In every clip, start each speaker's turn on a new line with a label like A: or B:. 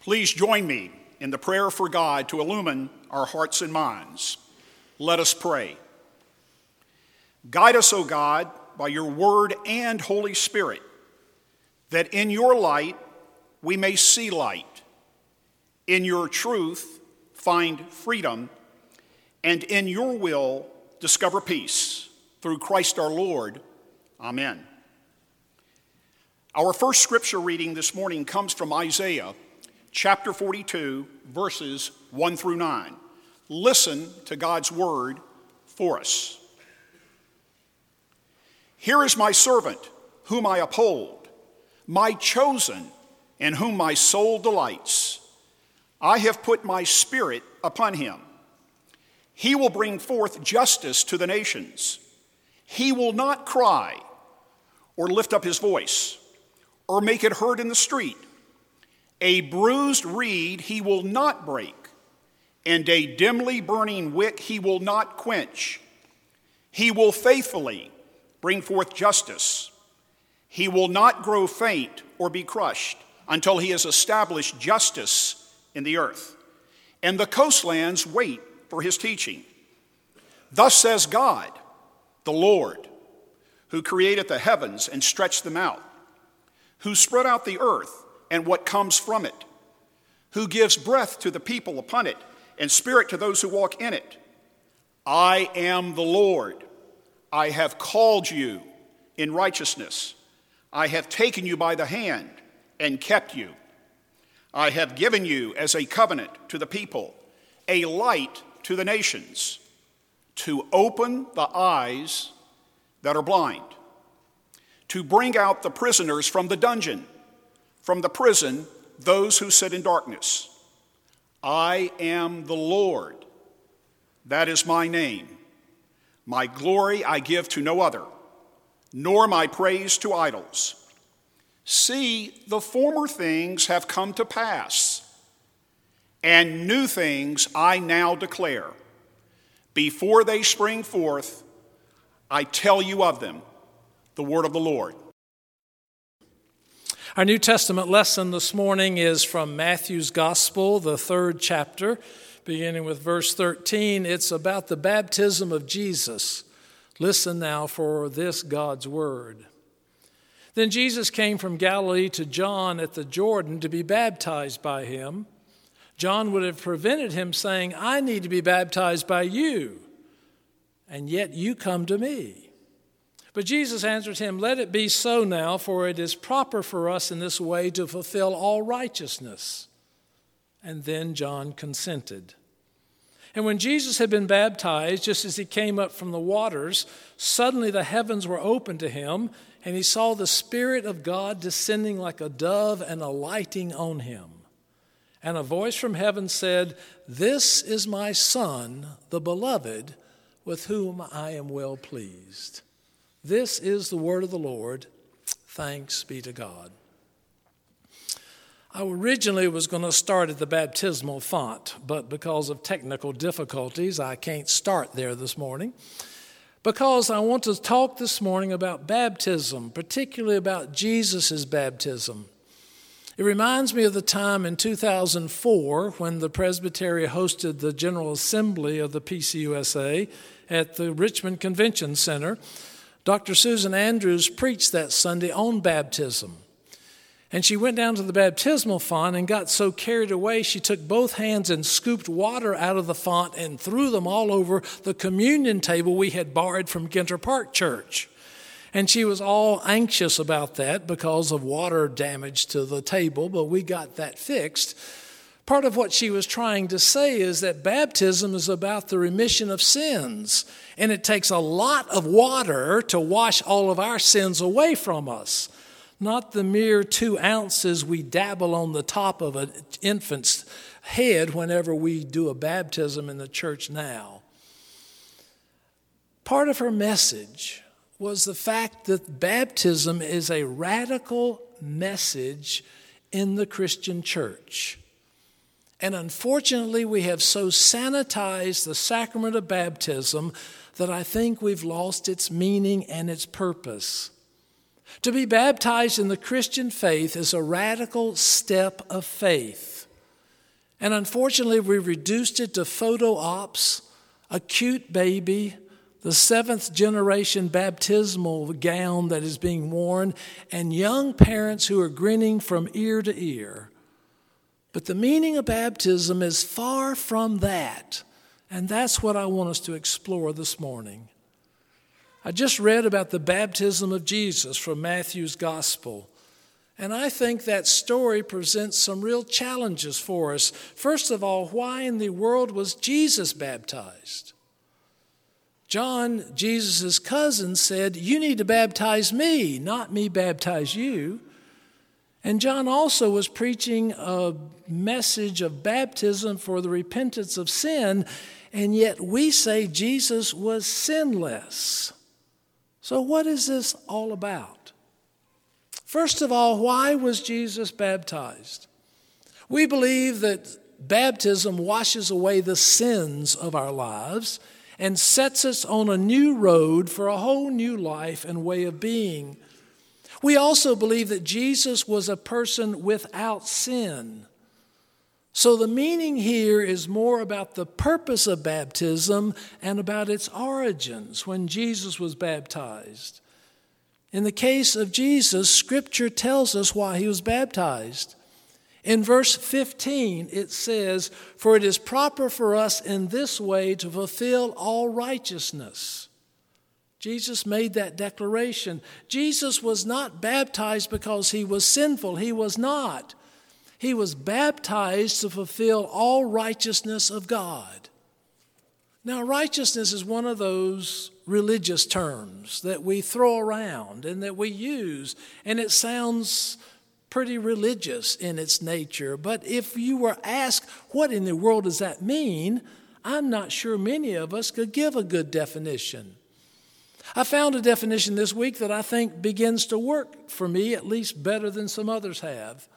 A: Please join me in the prayer for God to illumine our hearts and minds. Let us pray. Guide us, O God, by your word and Holy Spirit, that in your light we may see light, in your truth find freedom, and in your will discover peace. Through Christ our Lord. Amen. Our first scripture reading this morning comes from Isaiah chapter 42, verses 1 through 9. Listen to God's word for us. Here is my servant, whom I uphold, my chosen, in whom my soul delights. I have put my spirit upon him. He will bring forth justice to the nations. He will not cry or lift up his voice or make it heard in the street. A bruised reed he will not break, and a dimly burning wick he will not quench. He will faithfully bring forth justice. He will not grow faint or be crushed until he has established justice in the earth. And the coastlands wait for his teaching. Thus says God, the Lord, who created the heavens and stretched them out, who spread out the earth and what comes from it, who gives breath to the people upon it and spirit to those who walk in it. I am the Lord. I have called you in righteousness. I have taken you by the hand and kept you. I have given you as a covenant to the people, a light to the nations, to open the eyes that are blind, to bring out the prisoners from the dungeon from the prison those who sit in darkness. I am the Lord. That is my name. My glory I give to no other, nor my praise to idols. See, the former things have come to pass, and new things I now declare. Before they spring forth, I tell you of them. The word of the Lord.
B: Our New Testament lesson this morning is from Matthew's Gospel, the third chapter, beginning with verse 13. It's about the baptism of Jesus. Listen now for this God's word. Then Jesus came from Galilee to John at the Jordan to be baptized by him. John would have prevented him, saying, I need to be baptized by you, and yet you come to me. But Jesus answered him, Let it be so now, for it is proper for us in this way to fulfill all righteousness. And then John consented. And when Jesus had been baptized, just as he came up from the waters, suddenly the heavens were opened to him, and he saw the Spirit of God descending like a dove and alighting on him. And a voice from heaven said, This is my Son, the beloved, with whom I am well pleased. This is the word of the Lord. Thanks be to God. I originally was going to start at the baptismal font, but because of technical difficulties, I can't start there this morning. Because I want to talk this morning about baptism, particularly about Jesus' baptism. It reminds me of the time in 2004 when the Presbytery hosted the General Assembly of the PCUSA at the Richmond Convention Center. Dr. Susan Andrews preached that Sunday on baptism. And she went down to the baptismal font and got so carried away, she took both hands and scooped water out of the font and threw them all over the communion table we had borrowed from Ginter Park Church. And she was all anxious about that because of water damage to the table, but we got that fixed. Part of what she was trying to say is that baptism is about the remission of sins, and it takes a lot of water to wash all of our sins away from us, not the mere two ounces we dabble on the top of an infant's head whenever we do a baptism in the church now. Part of her message was the fact that baptism is a radical message in the Christian church. And unfortunately, we have so sanitized the sacrament of baptism that I think we've lost its meaning and its purpose. To be baptized in the Christian faith is a radical step of faith. And unfortunately, we reduced it to photo ops, a cute baby, the seventh generation baptismal gown that is being worn, and young parents who are grinning from ear to ear. But the meaning of baptism is far from that. And that's what I want us to explore this morning. I just read about the baptism of Jesus from Matthew's Gospel. And I think that story presents some real challenges for us. First of all, why in the world was Jesus baptized? John, Jesus' cousin, said, You need to baptize me, not me baptize you. And John also was preaching a message of baptism for the repentance of sin, and yet we say Jesus was sinless. So, what is this all about? First of all, why was Jesus baptized? We believe that baptism washes away the sins of our lives and sets us on a new road for a whole new life and way of being. We also believe that Jesus was a person without sin. So the meaning here is more about the purpose of baptism and about its origins when Jesus was baptized. In the case of Jesus, Scripture tells us why he was baptized. In verse 15, it says, For it is proper for us in this way to fulfill all righteousness. Jesus made that declaration. Jesus was not baptized because he was sinful. He was not. He was baptized to fulfill all righteousness of God. Now, righteousness is one of those religious terms that we throw around and that we use, and it sounds pretty religious in its nature. But if you were asked, what in the world does that mean? I'm not sure many of us could give a good definition. I found a definition this week that I think begins to work for me, at least better than some others have.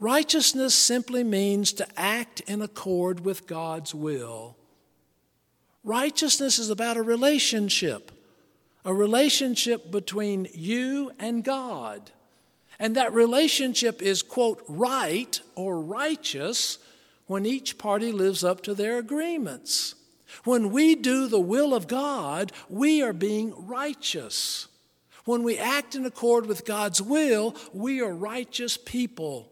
B: Righteousness simply means to act in accord with God's will. Righteousness is about a relationship, a relationship between you and God. And that relationship is, quote, right or righteous when each party lives up to their agreements. When we do the will of God, we are being righteous. When we act in accord with God's will, we are righteous people.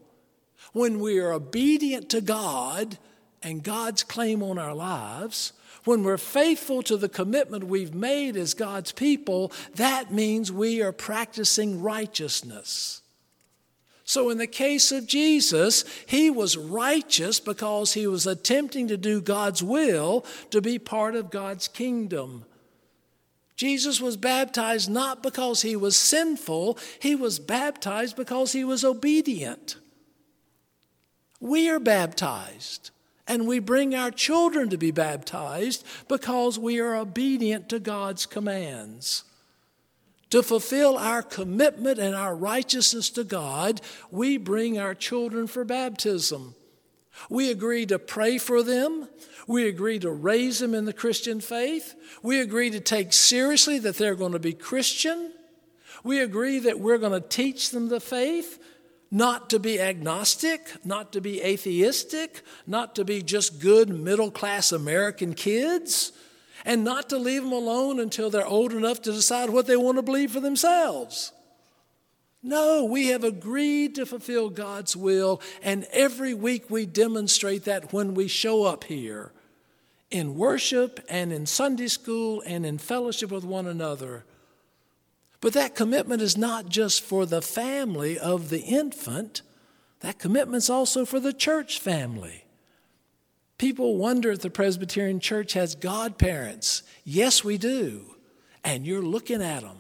B: When we are obedient to God and God's claim on our lives, when we're faithful to the commitment we've made as God's people, that means we are practicing righteousness. So, in the case of Jesus, he was righteous because he was attempting to do God's will to be part of God's kingdom. Jesus was baptized not because he was sinful, he was baptized because he was obedient. We are baptized and we bring our children to be baptized because we are obedient to God's commands. To fulfill our commitment and our righteousness to God, we bring our children for baptism. We agree to pray for them. We agree to raise them in the Christian faith. We agree to take seriously that they're going to be Christian. We agree that we're going to teach them the faith not to be agnostic, not to be atheistic, not to be just good middle class American kids, and not to leave them alone until they're old enough to decide what they want to believe for themselves. No, we have agreed to fulfill God's will, and every week we demonstrate that when we show up here in worship and in Sunday school and in fellowship with one another but that commitment is not just for the family of the infant, that commitment's also for the church family. People wonder if the Presbyterian Church has godparents. Yes, we do. And you're looking at them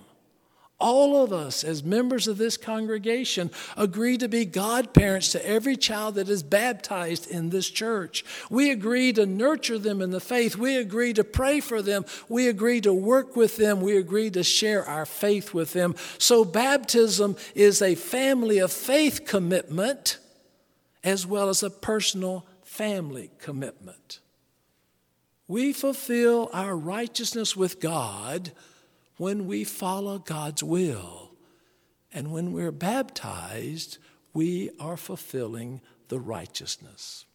B: all of us, as members of this congregation, agree to be godparents to every child that is baptized in this church. We agree to nurture them in the faith. We agree to pray for them. We agree to work with them. We agree to share our faith with them. So, baptism is a family of faith commitment as well as a personal family commitment. We fulfill our righteousness with God when we follow God's will. And when we're baptized, we are fulfilling the righteousness.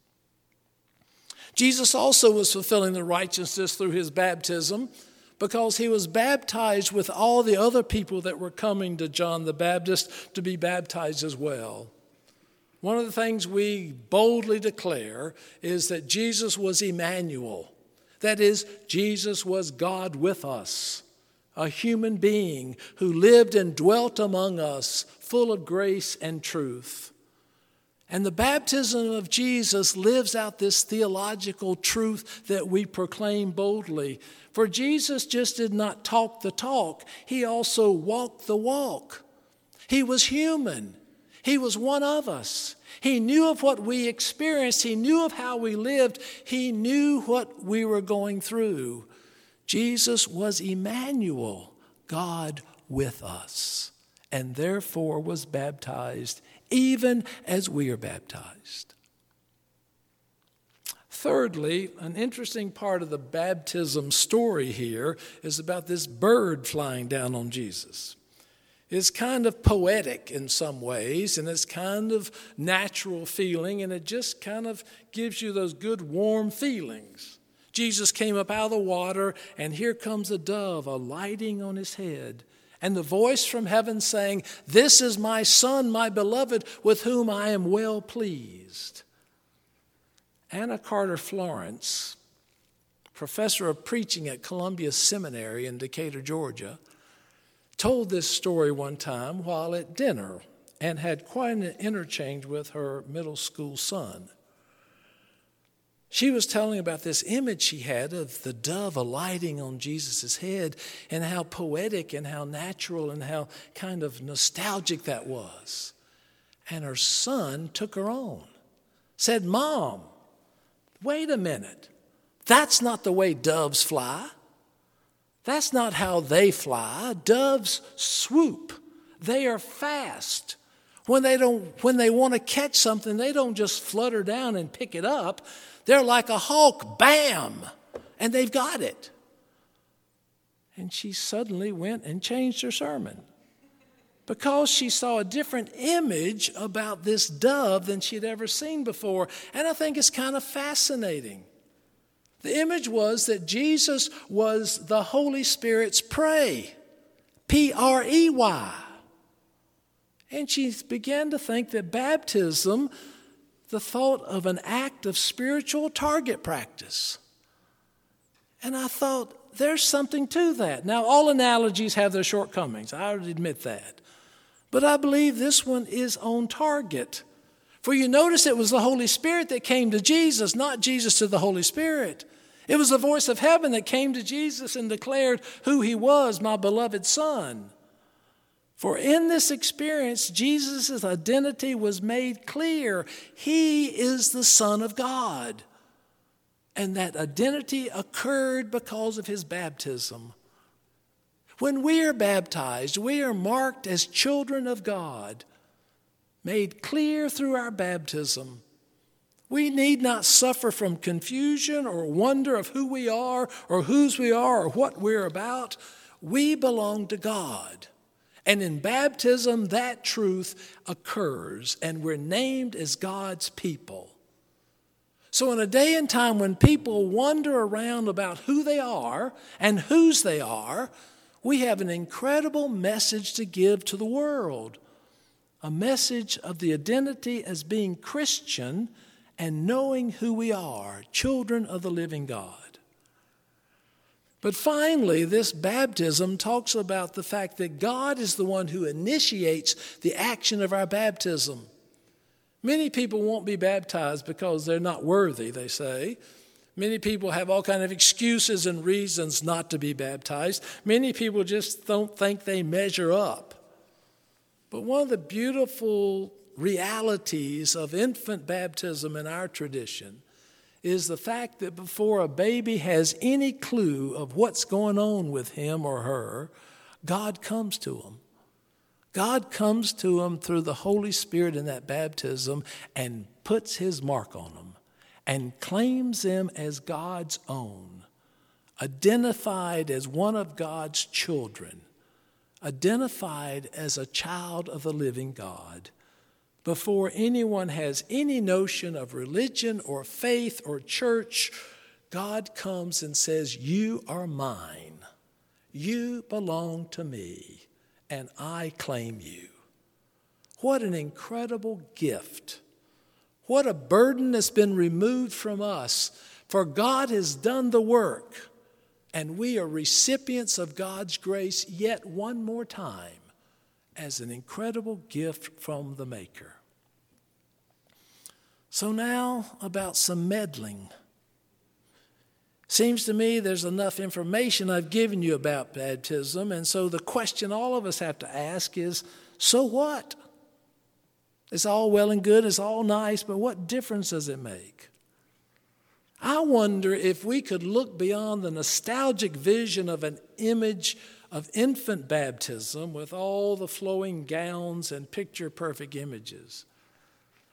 B: Jesus also was fulfilling the righteousness through his baptism because he was baptized with all the other people that were coming to John the Baptist to be baptized as well. One of the things we boldly declare is that Jesus was Emmanuel. That is, Jesus was God with us, a human being who lived and dwelt among us, full of grace and truth. And the baptism of Jesus lives out this theological truth that we proclaim boldly. For Jesus just did not talk the talk, he also walked the walk. He was human, he was one of us. He knew of what we experienced, he knew of how we lived, he knew what we were going through. Jesus was Emmanuel, God with us, and therefore was baptized even as we are baptized. Thirdly, an interesting part of the baptism story here is about this bird flying down on Jesus. It's kind of poetic in some ways, and it's kind of natural feeling, and it just kind of gives you those good warm feelings. Jesus came up out of the water, and here comes a dove alighting on his head and the voice from heaven saying, This is my Son, my beloved, with whom I am well pleased. Anna Carter Florence, professor of preaching at Columbia Seminary in Decatur, Georgia, told this story one time while at dinner and had quite an interchange with her middle school son. She was telling about this image she had of the dove alighting on Jesus' head and how poetic and how natural and how kind of nostalgic that was. And her son took her on, said, Mom, wait a minute. That's not the way doves fly. That's not how they fly. Doves swoop, they are fast. When they, don't, when they want to catch something, they don't just flutter down and pick it up. They're like a hawk, bam, and they've got it. And she suddenly went and changed her sermon because she saw a different image about this dove than she'd ever seen before. And I think it's kind of fascinating. The image was that Jesus was the Holy Spirit's prey, P R E Y. And she began to think that baptism the thought of an act of spiritual target practice. And I thought, there's something to that. Now, all analogies have their shortcomings, I would admit that. But I believe this one is on target. For you notice it was the Holy Spirit that came to Jesus, not Jesus to the Holy Spirit. It was the voice of heaven that came to Jesus and declared who he was, my beloved Son. For in this experience, Jesus' identity was made clear. He is the Son of God. And that identity occurred because of his baptism. When we are baptized, we are marked as children of God, made clear through our baptism. We need not suffer from confusion or wonder of who we are or whose we are or what we're about. We belong to God. And in baptism, that truth occurs, and we're named as God's people. So, in a day and time when people wonder around about who they are and whose they are, we have an incredible message to give to the world a message of the identity as being Christian and knowing who we are, children of the living God. But finally, this baptism talks about the fact that God is the one who initiates the action of our baptism. Many people won't be baptized because they're not worthy, they say. Many people have all kind of excuses and reasons not to be baptized. Many people just don't think they measure up. But one of the beautiful realities of infant baptism in our tradition is the fact that before a baby has any clue of what's going on with him or her, God comes to him. God comes to him through the Holy Spirit in that baptism and puts his mark on them and claims them as God's own, identified as one of God's children, identified as a child of the living God before anyone has any notion of religion or faith or church, God comes and says, You are mine. You belong to me, and I claim you. What an incredible gift. What a burden that's been removed from us. For God has done the work, and we are recipients of God's grace yet one more time as an incredible gift from the Maker. So, now about some meddling. Seems to me there's enough information I've given you about baptism, and so the question all of us have to ask is so what? It's all well and good, it's all nice, but what difference does it make? I wonder if we could look beyond the nostalgic vision of an image of infant baptism with all the flowing gowns and picture perfect images.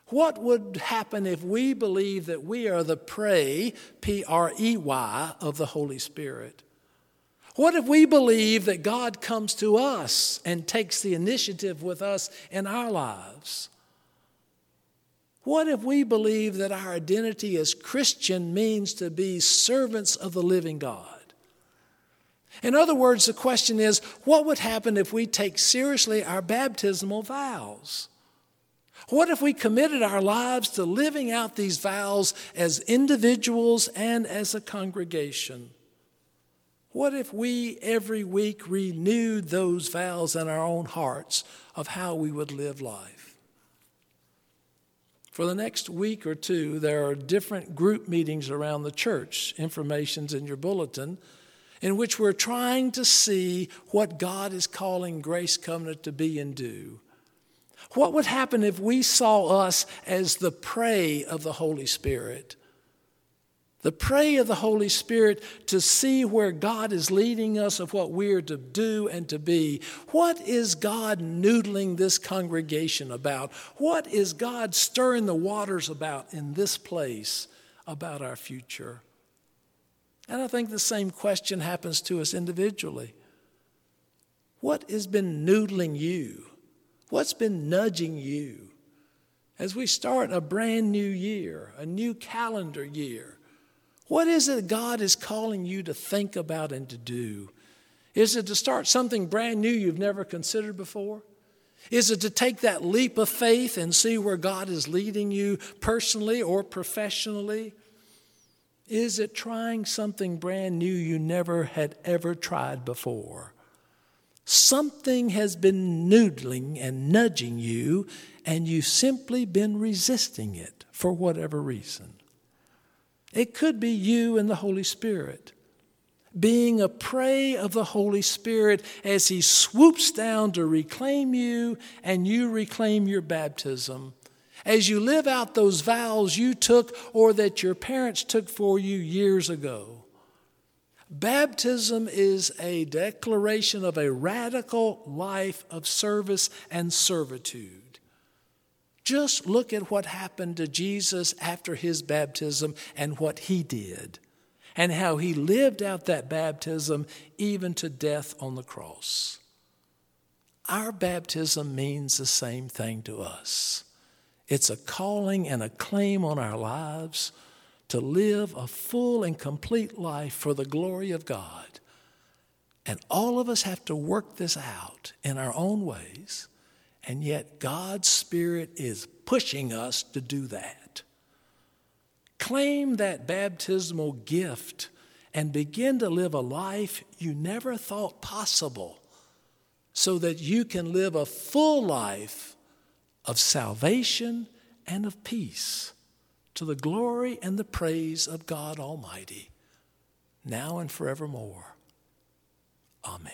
B: What would happen if we believe that we are the prey, P R E Y, of the Holy Spirit? What if we believe that God comes to us and takes the initiative with us in our lives? What if we believe that our identity as Christian means to be servants of the living God? In other words, the question is what would happen if we take seriously our baptismal vows? What if we committed our lives to living out these vows as individuals and as a congregation? What if we every week renewed those vows in our own hearts of how we would live life? For the next week or two, there are different group meetings around the church. Information's in your bulletin in which we're trying to see what God is calling Grace Covenant to be and do. What would happen if we saw us as the prey of the Holy Spirit? The prey of the Holy Spirit to see where God is leading us of what we are to do and to be. What is God noodling this congregation about? What is God stirring the waters about in this place about our future? And I think the same question happens to us individually. What has been noodling you? What's been nudging you? As we start a brand new year, a new calendar year, what is it God is calling you to think about and to do? Is it to start something brand new you've never considered before? Is it to take that leap of faith and see where God is leading you personally or professionally? Is it trying something brand new you never had ever tried before? Something has been noodling and nudging you, and you've simply been resisting it for whatever reason. It could be you and the Holy Spirit being a prey of the Holy Spirit as He swoops down to reclaim you and you reclaim your baptism as you live out those vows you took or that your parents took for you years ago. Baptism is a declaration of a radical life of service and servitude. Just look at what happened to Jesus after his baptism and what he did, and how he lived out that baptism even to death on the cross. Our baptism means the same thing to us. It's a calling and a claim on our lives to live a full and complete life for the glory of God. And all of us have to work this out in our own ways, and yet God's Spirit is pushing us to do that. Claim that baptismal gift and begin to live a life you never thought possible so that you can live a full life of salvation and of peace to the glory and the praise of God Almighty, now and forevermore. Amen.